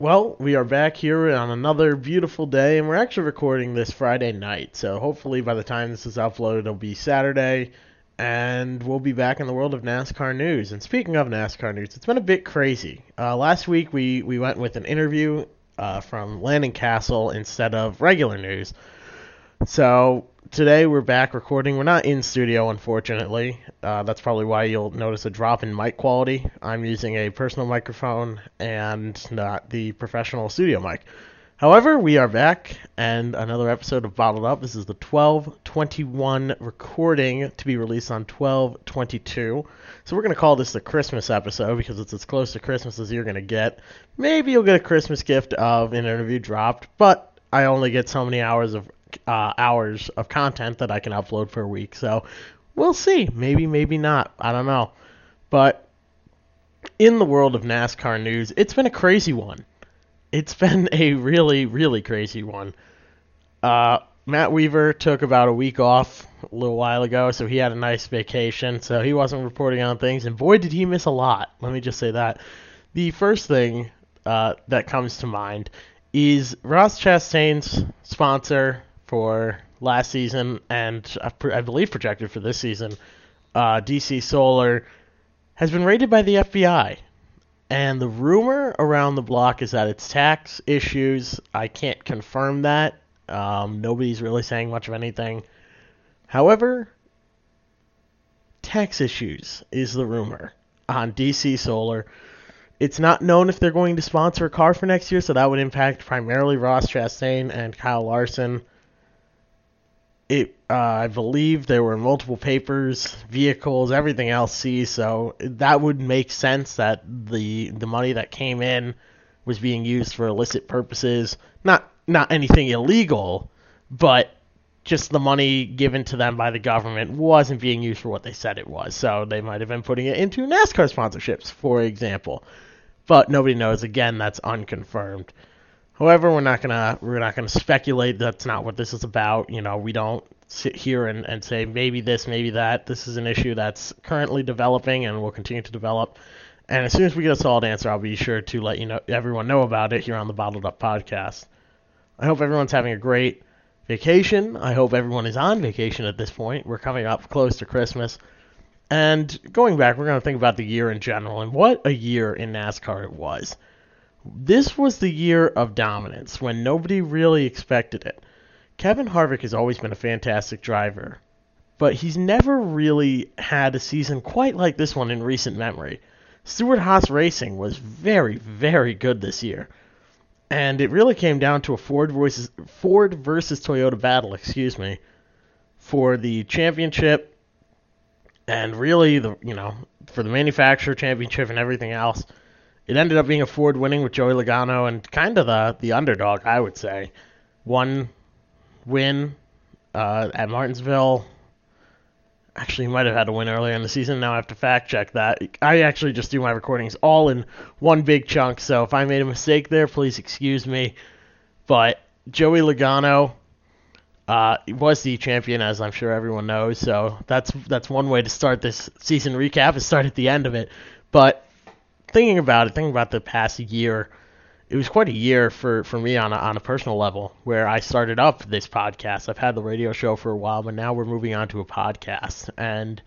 Well, we are back here on another beautiful day, and we're actually recording this Friday night. So hopefully, by the time this is uploaded, it'll be Saturday, and we'll be back in the world of NASCAR news. And speaking of NASCAR news, it's been a bit crazy. Uh, last week, we we went with an interview uh, from Landon Cassill instead of regular news. So today we're back recording. We're not in studio, unfortunately. Uh, that's probably why you'll notice a drop in mic quality. I'm using a personal microphone and not the professional studio mic. However, we are back and another episode of Bottled Up. This is the 1221 recording to be released on 1222. So we're going to call this the Christmas episode because it's as close to Christmas as you're going to get. Maybe you'll get a Christmas gift of an interview dropped, but I only get so many hours of uh, hours of content that I can upload for a week. So we'll see. Maybe, maybe not. I don't know. But in the world of NASCAR news, it's been a crazy one. It's been a really, really crazy one. Uh, Matt Weaver took about a week off a little while ago, so he had a nice vacation, so he wasn't reporting on things, and boy, did he miss a lot. Let me just say that. The first thing uh, that comes to mind is Ross Chastain's sponsor, for last season and I believe projected for this season, uh, DC Solar has been raided by the FBI. And the rumor around the block is that it's tax issues. I can't confirm that. Um, nobody's really saying much of anything. However, tax issues is the rumor on DC Solar. It's not known if they're going to sponsor a car for next year, so that would impact primarily Ross Chastain and Kyle Larson it uh, I believe there were multiple papers, vehicles, everything else seized. So that would make sense that the the money that came in was being used for illicit purposes. Not not anything illegal, but just the money given to them by the government wasn't being used for what they said it was. So they might have been putting it into NASCAR sponsorships, for example. But nobody knows. Again, that's unconfirmed. However, we're not gonna we're not gonna speculate. That's not what this is about. You know, we don't sit here and, and say maybe this, maybe that. This is an issue that's currently developing and will continue to develop. And as soon as we get a solid answer, I'll be sure to let you know everyone know about it here on the Bottled Up podcast. I hope everyone's having a great vacation. I hope everyone is on vacation at this point. We're coming up close to Christmas. And going back, we're going to think about the year in general and what a year in NASCAR it was this was the year of dominance when nobody really expected it. Kevin Harvick has always been a fantastic driver, but he's never really had a season quite like this one in recent memory. Stewart Haas Racing was very, very good this year. And it really came down to a Ford versus Ford versus Toyota battle, excuse me, for the championship and really the you know, for the manufacturer championship and everything else. It ended up being a Ford winning with Joey Logano and kind of the the underdog, I would say. One win uh, at Martinsville. Actually, might have had a win earlier in the season. Now I have to fact check that. I actually just do my recordings all in one big chunk, so if I made a mistake there, please excuse me. But Joey Logano uh, was the champion, as I'm sure everyone knows. So that's that's one way to start this season recap. Is start at the end of it. But thinking about it, thinking about the past year, it was quite a year for, for me on a, on a personal level where I started up this podcast. I've had the radio show for a while, but now we're moving on to a podcast, and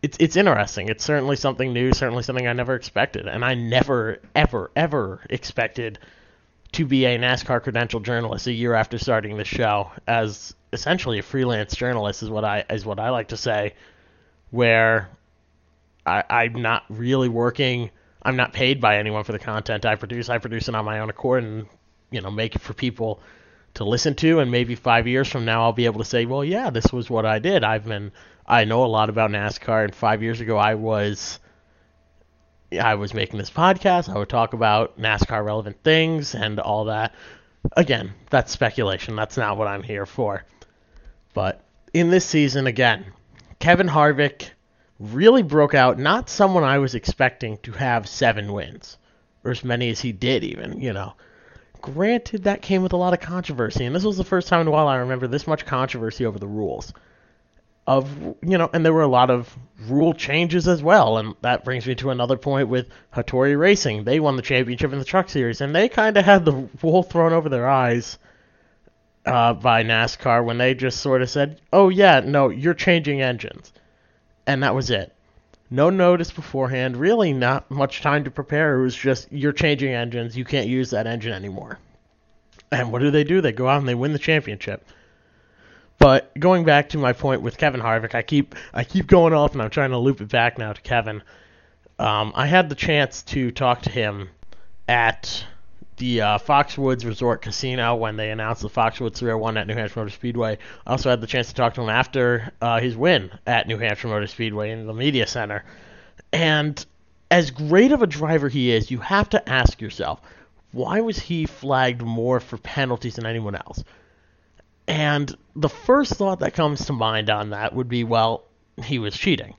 it's it's interesting. It's certainly something new, certainly something I never expected, and I never ever ever expected to be a NASCAR credential journalist a year after starting the show as essentially a freelance journalist is what I is what I like to say, where I, I'm not really working I'm not paid by anyone for the content I produce. I produce it on my own accord and you know make it for people to listen to. And maybe five years from now, I'll be able to say, well, yeah, this was what I did. I've been I know a lot about NASCAR, and five years ago, I was I was making this podcast. I would talk about NASCAR relevant things and all that. Again, that's speculation. That's not what I'm here for. But in this season, again, Kevin Harvick really broke out. Not someone I was expecting to have seven wins, or as many as he did, even, you know. Granted, that came with a lot of controversy, and this was the first time in a while I remember this much controversy over the rules. of you know, and there were a lot of rule changes as well, and that brings me to another point with Hattori Racing. They won the championship in the Truck Series, and they kind of had the wool thrown over their eyes uh, by NASCAR when they just sort of said, "Oh yeah, no, you're changing engines," and that was it. No notice beforehand, really not much time to prepare. It was just you're changing engines, you can't use that engine anymore. And what do they do? They go out and they win the championship. But going back to my point with Kevin Harvick, I keep I keep going off and I'm trying to loop it back now to Kevin. Um, I had the chance to talk to him at the uh, Foxwoods Resort Casino when they announced the Foxwoods 301 at New Hampshire Motor Speedway. I also had the chance to talk to him after uh, his win at New Hampshire Motor Speedway in the media center. And as great of a driver he is, you have to ask yourself, why was he flagged more for penalties than anyone else? And the first thought that comes to mind on that would be, well, he was cheating,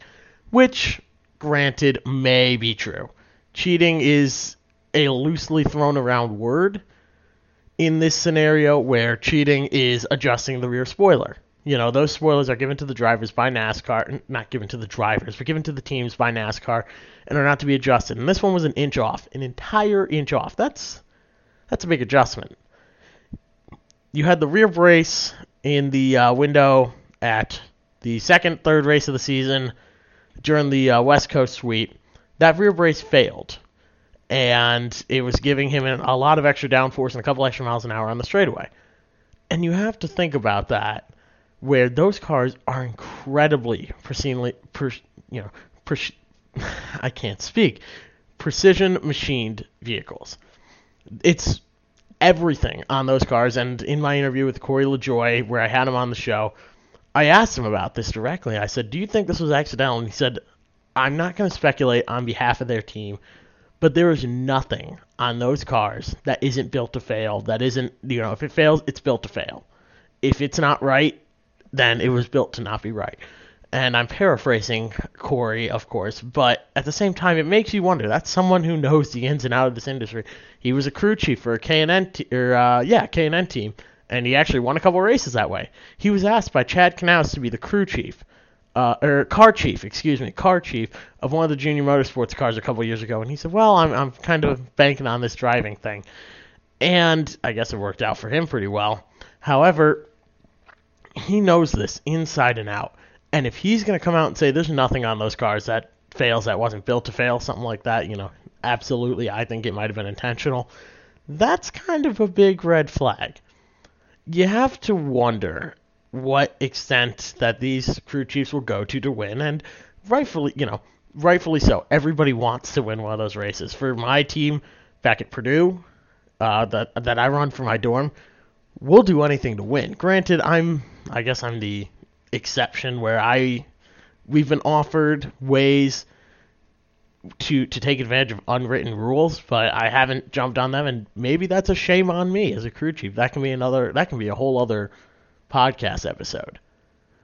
which, granted, may be true. Cheating is a loosely thrown around word in this scenario where cheating is adjusting the rear spoiler. You know, those spoilers are given to the drivers by NASCAR, not given to the drivers, but given to the teams by NASCAR and are not to be adjusted. And this one was an inch off, an entire inch off. That's that's a big adjustment you had the rear brace in the uh, window at the second, third race of the season during the uh, West Coast Sweep. That rear brace failed, and it was giving him a lot of extra downforce and a couple extra miles an hour on the straightaway. And you have to think about that, where those cars are incredibly per, you know, I can't speak, precision machined vehicles. It's everything on those cars. And in my interview with Corey LaJoie, where I had him on the show, I asked him about this directly. I said, Do you think this was accidental? And he said, I'm not going to speculate on behalf of their team, but there is nothing on those cars that isn't built to fail. That isn't, you know, if it fails, it's built to fail. If it's not right, then it was built to not be right and I'm paraphrasing Corey, of course, but at the same time, it makes you wonder. That's someone who knows the ins and outs of this industry. He was a crew chief for a K&N, t- or uh, yeah, K&N team, and he actually won a couple races that way. He was asked by Chad Knaus to be the crew chief, uh, or car chief, excuse me, car chief of one of the junior motorsports cars a couple years ago, and he said, "Well, I'm I'm kind of banking on this driving thing," and I guess it worked out for him pretty well. However, he knows this inside and out and if he's going to come out and say there's nothing on those cars that fails that wasn't built to fail, something like that, you know, absolutely, I think it might have been intentional. That's kind of a big red flag. You have to wonder what extent that these crew chiefs will go to to win, and rightfully, you know, rightfully so. Everybody wants to win one of those races. For my team back at Purdue, uh, that that I run for my dorm, we'll do anything to win. Granted, I'm, I guess I'm the exception where I we've been offered ways to to take advantage of unwritten rules, but I haven't jumped on them, and maybe that's a shame on me as a crew chief. That can be another that can be a whole other podcast episode.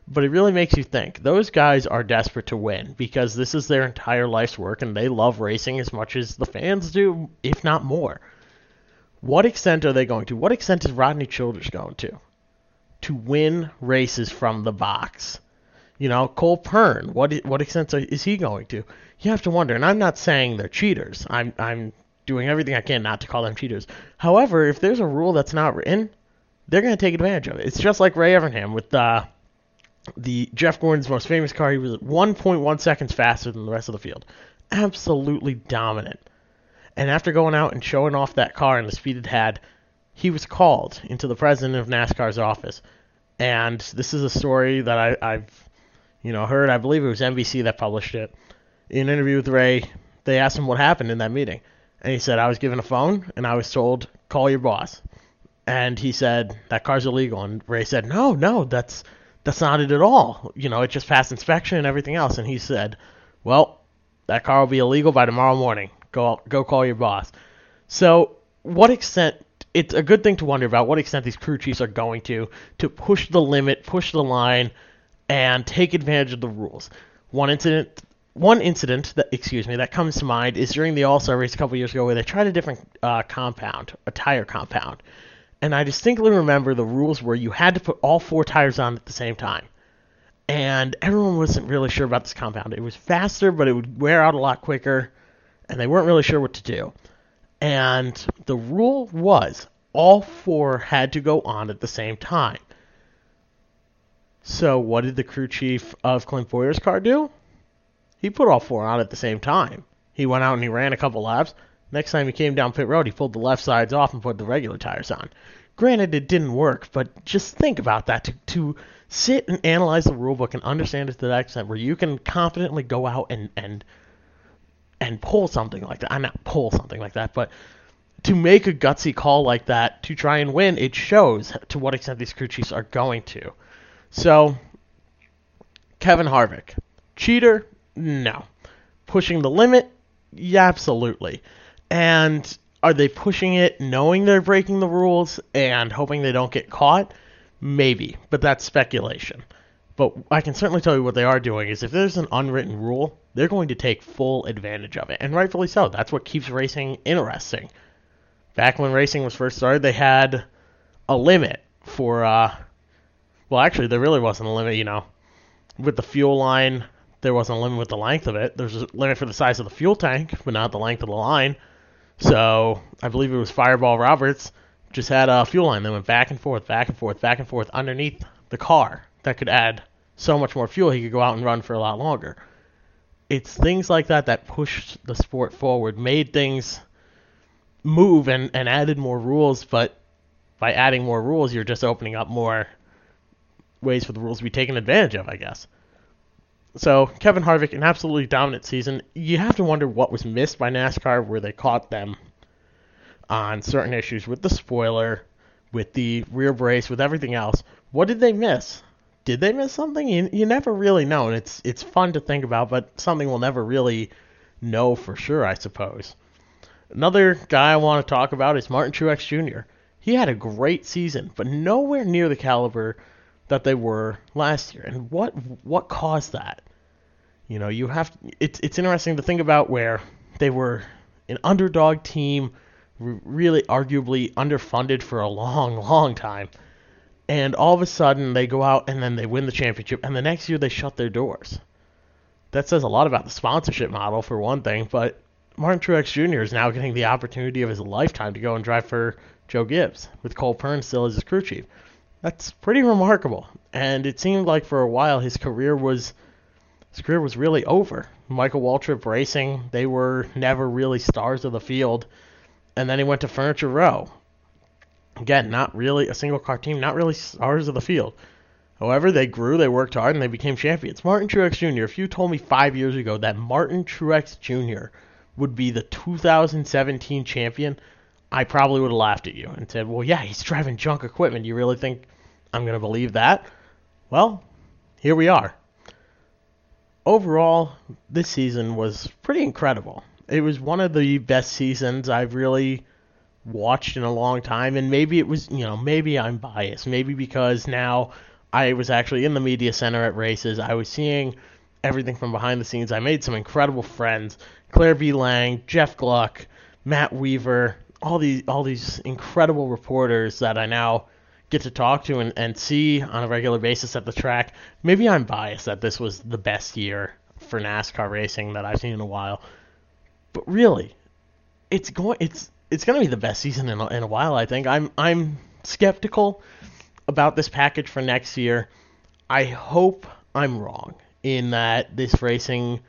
But it really makes you think. Those guys are desperate to win because this is their entire life's work and they love racing as much as the fans do, if not more. What extent are they going to? What extent is Rodney Childers going to? to win races from the box. You know, Cole Pearn, what what extent is he going to? You have to wonder. And I'm not saying they're cheaters. I'm I'm doing everything I can not to call them cheaters. However, if there's a rule that's not written, they're going to take advantage of it. It's just like Ray Evernham with uh, the Jeff Gordon's most famous car. He was 1.1 seconds faster than the rest of the field. Absolutely dominant. And after going out and showing off that car and the speed it had, he was called into the president of NASCAR's office. And this is a story that I, I've, you know, heard. I believe it was NBC that published it. In an interview with Ray, they asked him what happened in that meeting, and he said, "I was given a phone and I was told call your boss." And he said that car's illegal, and Ray said, "No, no, that's that's not it at all. You know, it just passed inspection and everything else." And he said, "Well, that car will be illegal by tomorrow morning. Go go call your boss." So, what extent it's a good thing to wonder about what extent these crew chiefs are going to to push the limit, push the line, and take advantage of the rules. One incident, one incident that excuse me that comes to mind is during the All Star race a couple years ago where they tried a different uh, compound, a tire compound, and I distinctly remember the rules were you had to put all four tires on at the same time. and everyone wasn't really sure about this compound. It was faster, but it would wear out a lot quicker, and they weren't really sure what to do. And the rule was all four had to go on at the same time. So what did the crew chief of Clint Bowyer's car do? He put all four on at the same time. He went out and he ran a couple laps. Next time he came down pit road, he pulled the left sides off and put the regular tires on. Granted, it didn't work, but just think about that. To, to sit and analyze the rulebook and understand it to that extent where you can confidently go out and, and and pull something like that. I'm not pull something like that, but to make a gutsy call like that to try and win, it shows to what extent these crew chiefs are going to. So, Kevin Harvick, cheater? No. Pushing the limit? Yeah, absolutely. And are they pushing it knowing they're breaking the rules and hoping they don't get caught? Maybe, but that's speculation. But I can certainly tell you what they are doing is if there's an unwritten rule, they're going to take full advantage of it, and rightfully so. That's what keeps racing interesting. Back when racing was first started, they had a limit for uh, well, actually, there really wasn't a limit, you know. With the fuel line, there wasn't a limit with the length of it. There's a limit for the size of the fuel tank, but not the length of the line. So I believe it was Fireball Roberts just had a fuel line that went back and forth, back and forth, back and forth underneath the car that could add so much more fuel he could go out and run for a lot longer. It's things like that that pushed the sport forward, made things move and, and added more rules, but by adding more rules, you're just opening up more ways for the rules to be taken advantage of, I guess. So Kevin Harvick, an absolutely dominant season. You have to wonder what was missed by NASCAR, where they caught them on certain issues with the spoiler, with the rear brace, with everything else. What did they miss? Did they miss something? You, you never really know, and it's it's fun to think about, but something we'll never really know for sure, I suppose. Another guy I want to talk about is Martin Truex Jr. He had a great season, but nowhere near the caliber that they were last year. And what what caused that? You know, you have it's it's interesting to think about where they were an underdog team, really arguably underfunded for a long, long time. And all of a sudden they go out and then they win the championship and the next year they shut their doors. That says a lot about the sponsorship model for one thing, but Martin Truex Jr. is now getting the opportunity of his lifetime to go and drive for Joe Gibbs with Cole Pearn still as his crew chief. That's pretty remarkable. And it seemed like for a while his career was his career was really over. Michael Waltrip Racing, they were never really stars of the field. And then he went to Furniture Row. Again, not really a single car team, not really stars of the field. However, they grew, they worked hard, and they became champions. Martin Truex Jr., if you told me five years ago that Martin Truex Jr. would be the 2017 champion, I probably would have laughed at you and said, well, yeah, he's driving junk equipment. Do you really think I'm going to believe that. Well, here we are. Overall, this season was pretty incredible. It was one of the best seasons I've really watched in a long time, and maybe it was, you know, maybe I'm biased. Maybe because now I was actually in the media center at races. I was seeing everything from behind the scenes. I made some incredible friends: Claire B. Lang, Jeff Gluck, Matt Weaver, all these all these incredible reporters that I now get to talk to and, and see on a regular basis at the track. Maybe I'm biased that this was the best year for NASCAR racing that I've seen in a while, but really, it's going it's it's going to be the best season in a, in a while. I think I'm I'm skeptical about this package for next year. I hope I'm wrong in that this racing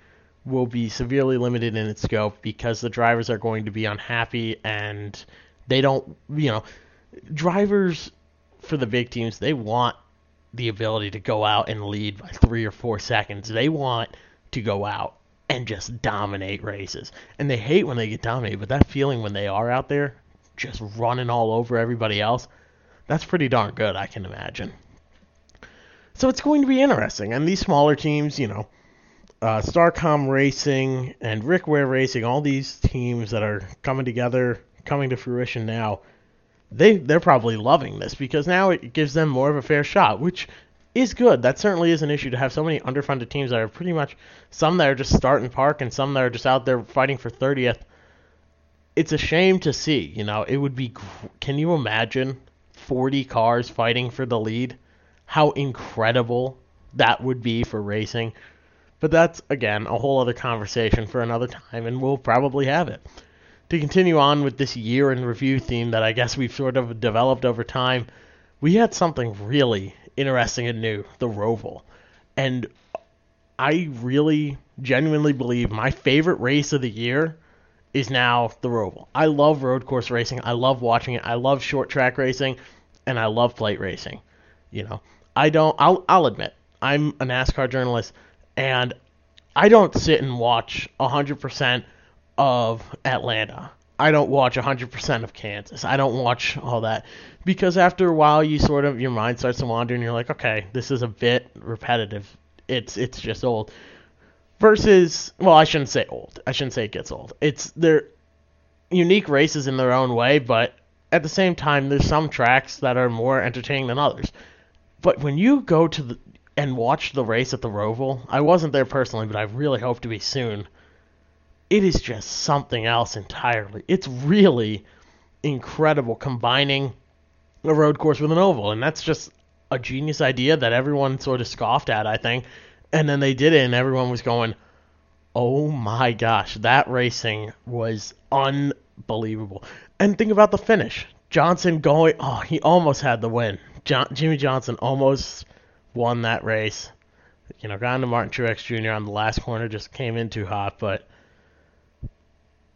will be severely limited in its scope because the drivers are going to be unhappy and they don't, you know, drivers for the big teams, they want the ability to go out and lead by three or four seconds. They want to go out and just dominate races. And they hate when they get dominated, but that feeling when they are out there just running all over everybody else, that's pretty darn good, I can imagine. So it's going to be interesting. And these smaller teams, you know, uh, Starcom Racing and Rick Ware Racing, all these teams that are coming together, coming to fruition now, they they're probably loving this because now it gives them more of a fair shot, which is good. That certainly is an issue to have so many underfunded teams that are pretty much some that are just starting park and some that are just out there fighting for 30th. It's a shame to see. You know, it would be. Can you imagine 40 cars fighting for the lead? How incredible that would be for racing. But that's, again, a whole other conversation for another time, and we'll probably have it. To continue on with this year in review theme that I guess we've sort of developed over time, we had something really interesting and new the Roval. And I really genuinely believe my favorite race of the year is now the Roval. I love road course racing. I love watching it. I love short track racing, and I love plate racing. You know, I don't. I'll I'll admit I'm a NASCAR journalist, and I don't sit and watch 100% of Atlanta. I don't watch 100% of Kansas. I don't watch all that because after a while you sort of your mind starts to wander and you're like, okay, this is a bit repetitive. It's it's just old versus well i shouldn't say old i shouldn't say it gets old it's they're unique races in their own way but at the same time there's some tracks that are more entertaining than others but when you go to the and watch the race at the roval i wasn't there personally but i really hope to be soon it is just something else entirely it's really incredible combining a road course with an oval and that's just a genius idea that everyone sort of scoffed at i think and then they did it, and everyone was going, "Oh my gosh, that racing was unbelievable!" And think about the finish. Johnson going, oh, he almost had the win. John, Jimmie Johnson almost won that race. You know, got into Martin Truex Jr. on the last corner, just came in too hot, but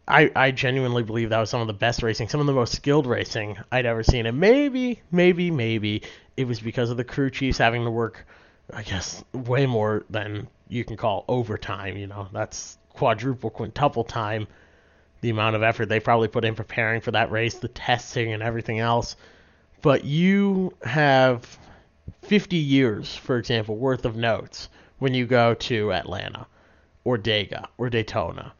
I, I genuinely believe that was some of the best racing, some of the most skilled racing I'd ever seen. And maybe, maybe, maybe it was because of the crew chiefs having to work I guess way more than you can call overtime. You know, that's quadruple, quintuple time the amount of effort they probably put in preparing for that race, the testing and everything else. But you have 50 years, for example, worth of notes when you go to Atlanta or Dega or Daytona.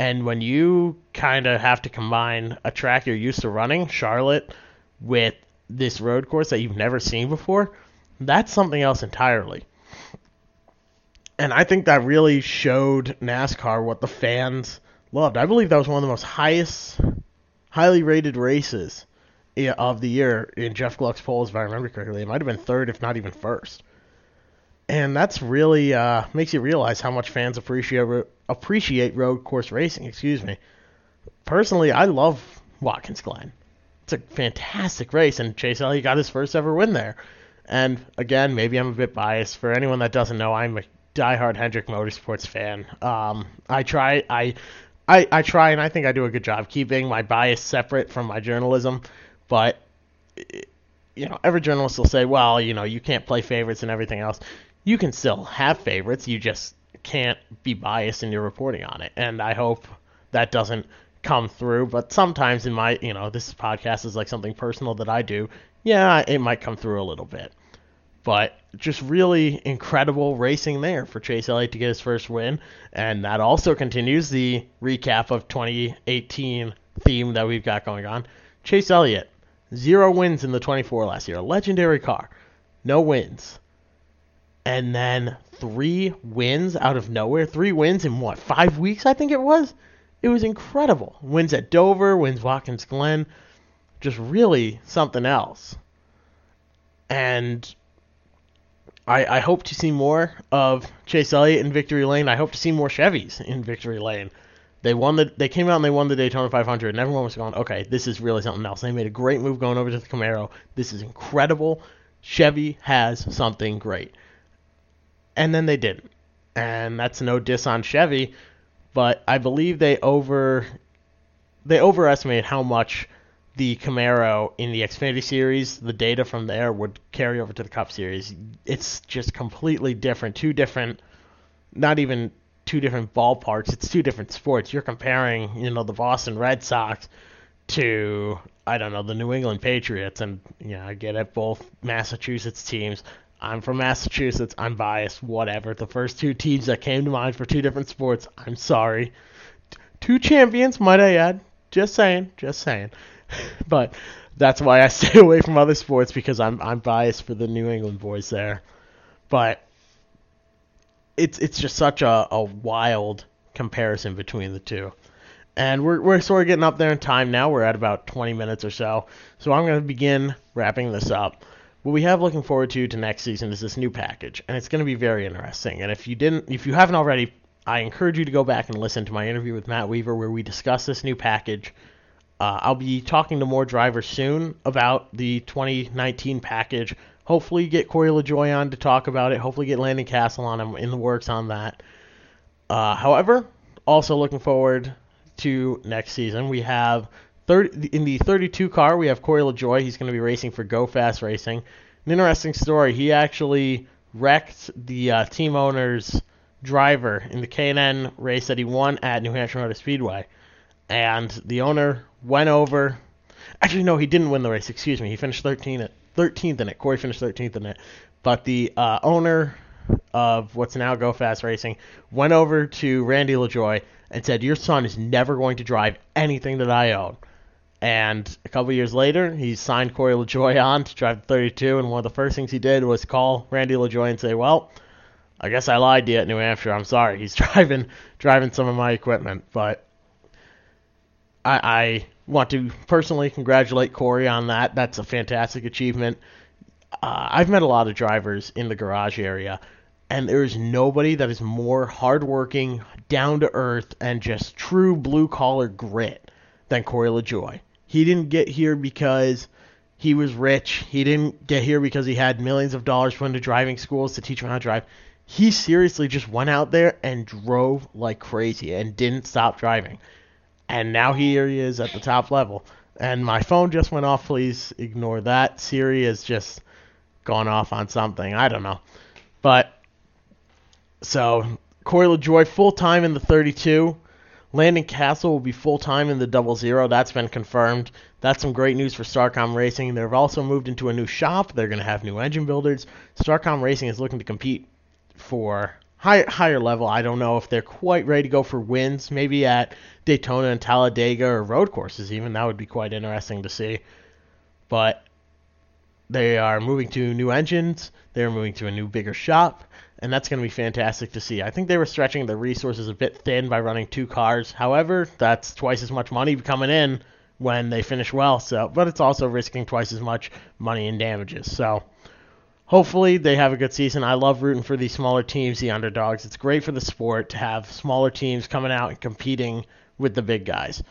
And when you kind of have to combine a track you're used to running, Charlotte, with this road course that you've never seen before, that's something else entirely. And I think that really showed NASCAR what the fans loved. I believe that was one of the most highest, highly rated races of the year in Jeff Gluck's polls, if I remember correctly. It might have been third, if not even first. And that's really uh, makes you realize how much fans appreciate appreciate road course racing. Excuse me. Personally, I love Watkins Glen. It's a fantastic race, and Chase Elliott got his first ever win there. And again, maybe I'm a bit biased. For anyone that doesn't know, I'm a diehard Hendrick Motorsports fan. Um, I try, I, I, I try, and I think I do a good job keeping my bias separate from my journalism. But you know, every journalist will say, well, you know, you can't play favorites and everything else. You can still have favorites. You just can't be biased in your reporting on it. And I hope that doesn't come through. But sometimes in my, you know, this podcast is like something personal that I do. Yeah, it might come through a little bit. But just really incredible racing there for Chase Elliott to get his first win. And that also continues the recap of 2018 theme that we've got going on. Chase Elliott, zero wins in the 24 last year. A legendary car. No wins. And then three wins out of nowhere. Three wins in what, five weeks, I think it was? It was incredible. Wins at Dover, wins Watkins Glen. Just really something else. And I, I hope to see more of Chase Elliott in Victory Lane. I hope to see more Chevys in Victory Lane. They won the they came out and they won the Daytona 500 and everyone was going, "Okay, this is really something else." They made a great move going over to the Camaro. This is incredible. Chevy has something great. And then they didn't. And that's no diss on Chevy, but I believe they over they overestimated how much the Camaro in the Xfinity series, the data from there would carry over to the Cup series. It's just completely different. Two different, not even two different ballparks. It's two different sports. You're comparing, you know, the Boston Red Sox to I don't know the New England Patriots, and you know I get it. Both Massachusetts teams. I'm from Massachusetts. I'm biased. Whatever. The first two teams that came to mind for two different sports. I'm sorry. Two champions, might I add. Just saying. Just saying. but that's why I stay away from other sports because I'm I'm biased for the New England boys there. But it's it's just such a, a wild comparison between the two. And we're we're sort of getting up there in time now. We're at about 20 minutes or so. So I'm going to begin wrapping this up. What we have looking forward to to next season is this new package, and it's going to be very interesting. And if you didn't, if you haven't already, I encourage you to go back and listen to my interview with Matt Weaver where we discuss this new package. Uh, I'll be talking to more drivers soon about the 2019 package. Hopefully, get Corey LaJoie on to talk about it. Hopefully, get Landon Cassill on. I'm in the works on that. Uh, however, also looking forward to next season. We have 30, in the 32 car, we have Corey LaJoie. He's going to be racing for Go Fast Racing. An interesting story. He actually wrecked the uh, team owner's driver in the K&N race that he won at New Hampshire Motor Speedway. And the owner went over. Actually, no, he didn't win the race. Excuse me. He finished 13 at 13th in it. Corey finished 13th in it. But the uh, owner of what's now Go Fast Racing went over to Randy LaJoie and said, "Your son is never going to drive anything that I own." And a couple years later, he signed Corey LaJoie on to drive the 32, and one of the first things he did was call Randy LaJoie and say, "Well, I guess I lied to you at New Hampshire. I'm sorry. He's driving driving some of my equipment, but I, I want to personally congratulate Corey on that. That's a fantastic achievement. Uh, I've met a lot of drivers in the garage area, and there is nobody that is more hardworking, down to earth, and just true blue collar grit than Corey LaJoie. He didn't get here because he was rich. He didn't get here because he had millions of dollars put into driving schools to teach him how to drive. He seriously just went out there and drove like crazy and didn't stop driving. And now here he is at the top level. And my phone just went off. Please ignore that. Siri has just gone off on something. I don't know. But so Corey LaJoie full time in the 32. Landon Cassill will be full time in the double zero. That's been confirmed. That's some great news for Starcom Racing. They've also moved into a new shop. They're going to have new engine builders. Starcom Racing is looking to compete for high, higher level. I don't know if they're quite ready to go for wins. Maybe at Daytona and Talladega or road courses, even. That would be quite interesting to see. But they are moving to new engines. They're moving to a new, bigger shop and that's going to be fantastic to see. I think they were stretching the resources a bit thin by running two cars. However, that's twice as much money coming in when they finish well. So, but it's also risking twice as much money in damages. So, hopefully they have a good season. I love rooting for these smaller teams, the underdogs. It's great for the sport to have smaller teams coming out and competing with the big guys.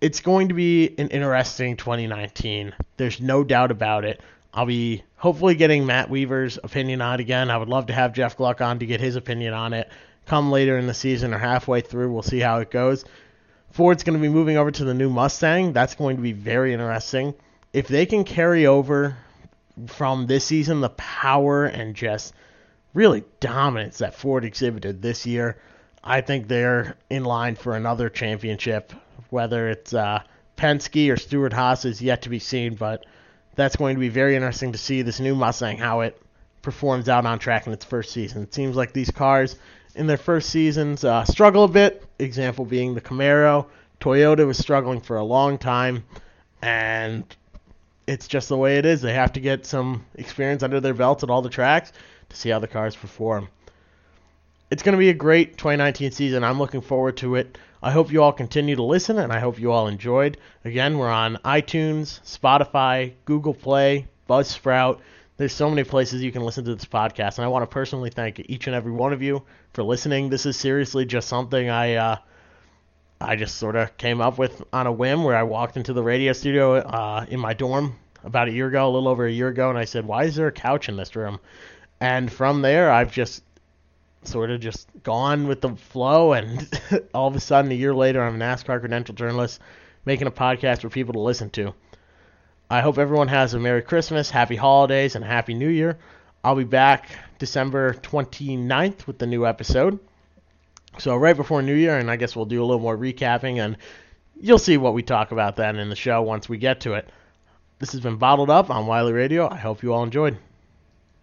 It's going to be an interesting 2019. There's no doubt about it. I'll be hopefully getting Matt Weaver's opinion on it again. I would love to have Jeff Gluck on to get his opinion on it. Come later in the season or halfway through, we'll see how it goes. Ford's going to be moving over to the new Mustang. That's going to be very interesting. If they can carry over from this season the power and just really dominance that Ford exhibited this year, I think they're in line for another championship. Whether it's uh, Penske or Stewart-Haas is yet to be seen, but that's going to be very interesting to see this new Mustang how it performs out on track in its first season. It seems like these cars in their first seasons uh, struggle a bit. Example being the Camaro. Toyota was struggling for a long time, and it's just the way it is. They have to get some experience under their belts at all the tracks to see how the cars perform. It's going to be a great 2019 season. I'm looking forward to it. I hope you all continue to listen and I hope you all enjoyed. Again, we're on iTunes, Spotify, Google Play, Buzzsprout. There's so many places you can listen to this podcast, and I want to personally thank each and every one of you for listening. This is seriously just something I uh, I just sort of came up with on a whim where I walked into the radio studio uh, in my dorm about a year ago, a little over a year ago, and I said, "Why is there a couch in this room?" And from there, I've just sort of just gone with the flow, and all of a sudden, a year later, I'm a NASCAR credential journalist making a podcast for people to listen to. I hope everyone has a Merry Christmas, Happy Holidays, and a Happy New Year. I'll be back December 29th with the new episode. So, right before New Year, and I guess we'll do a little more recapping, and you'll see what we talk about then in the show once we get to it. This has been Bottled Up on Wiley Radio. I hope you all enjoyed.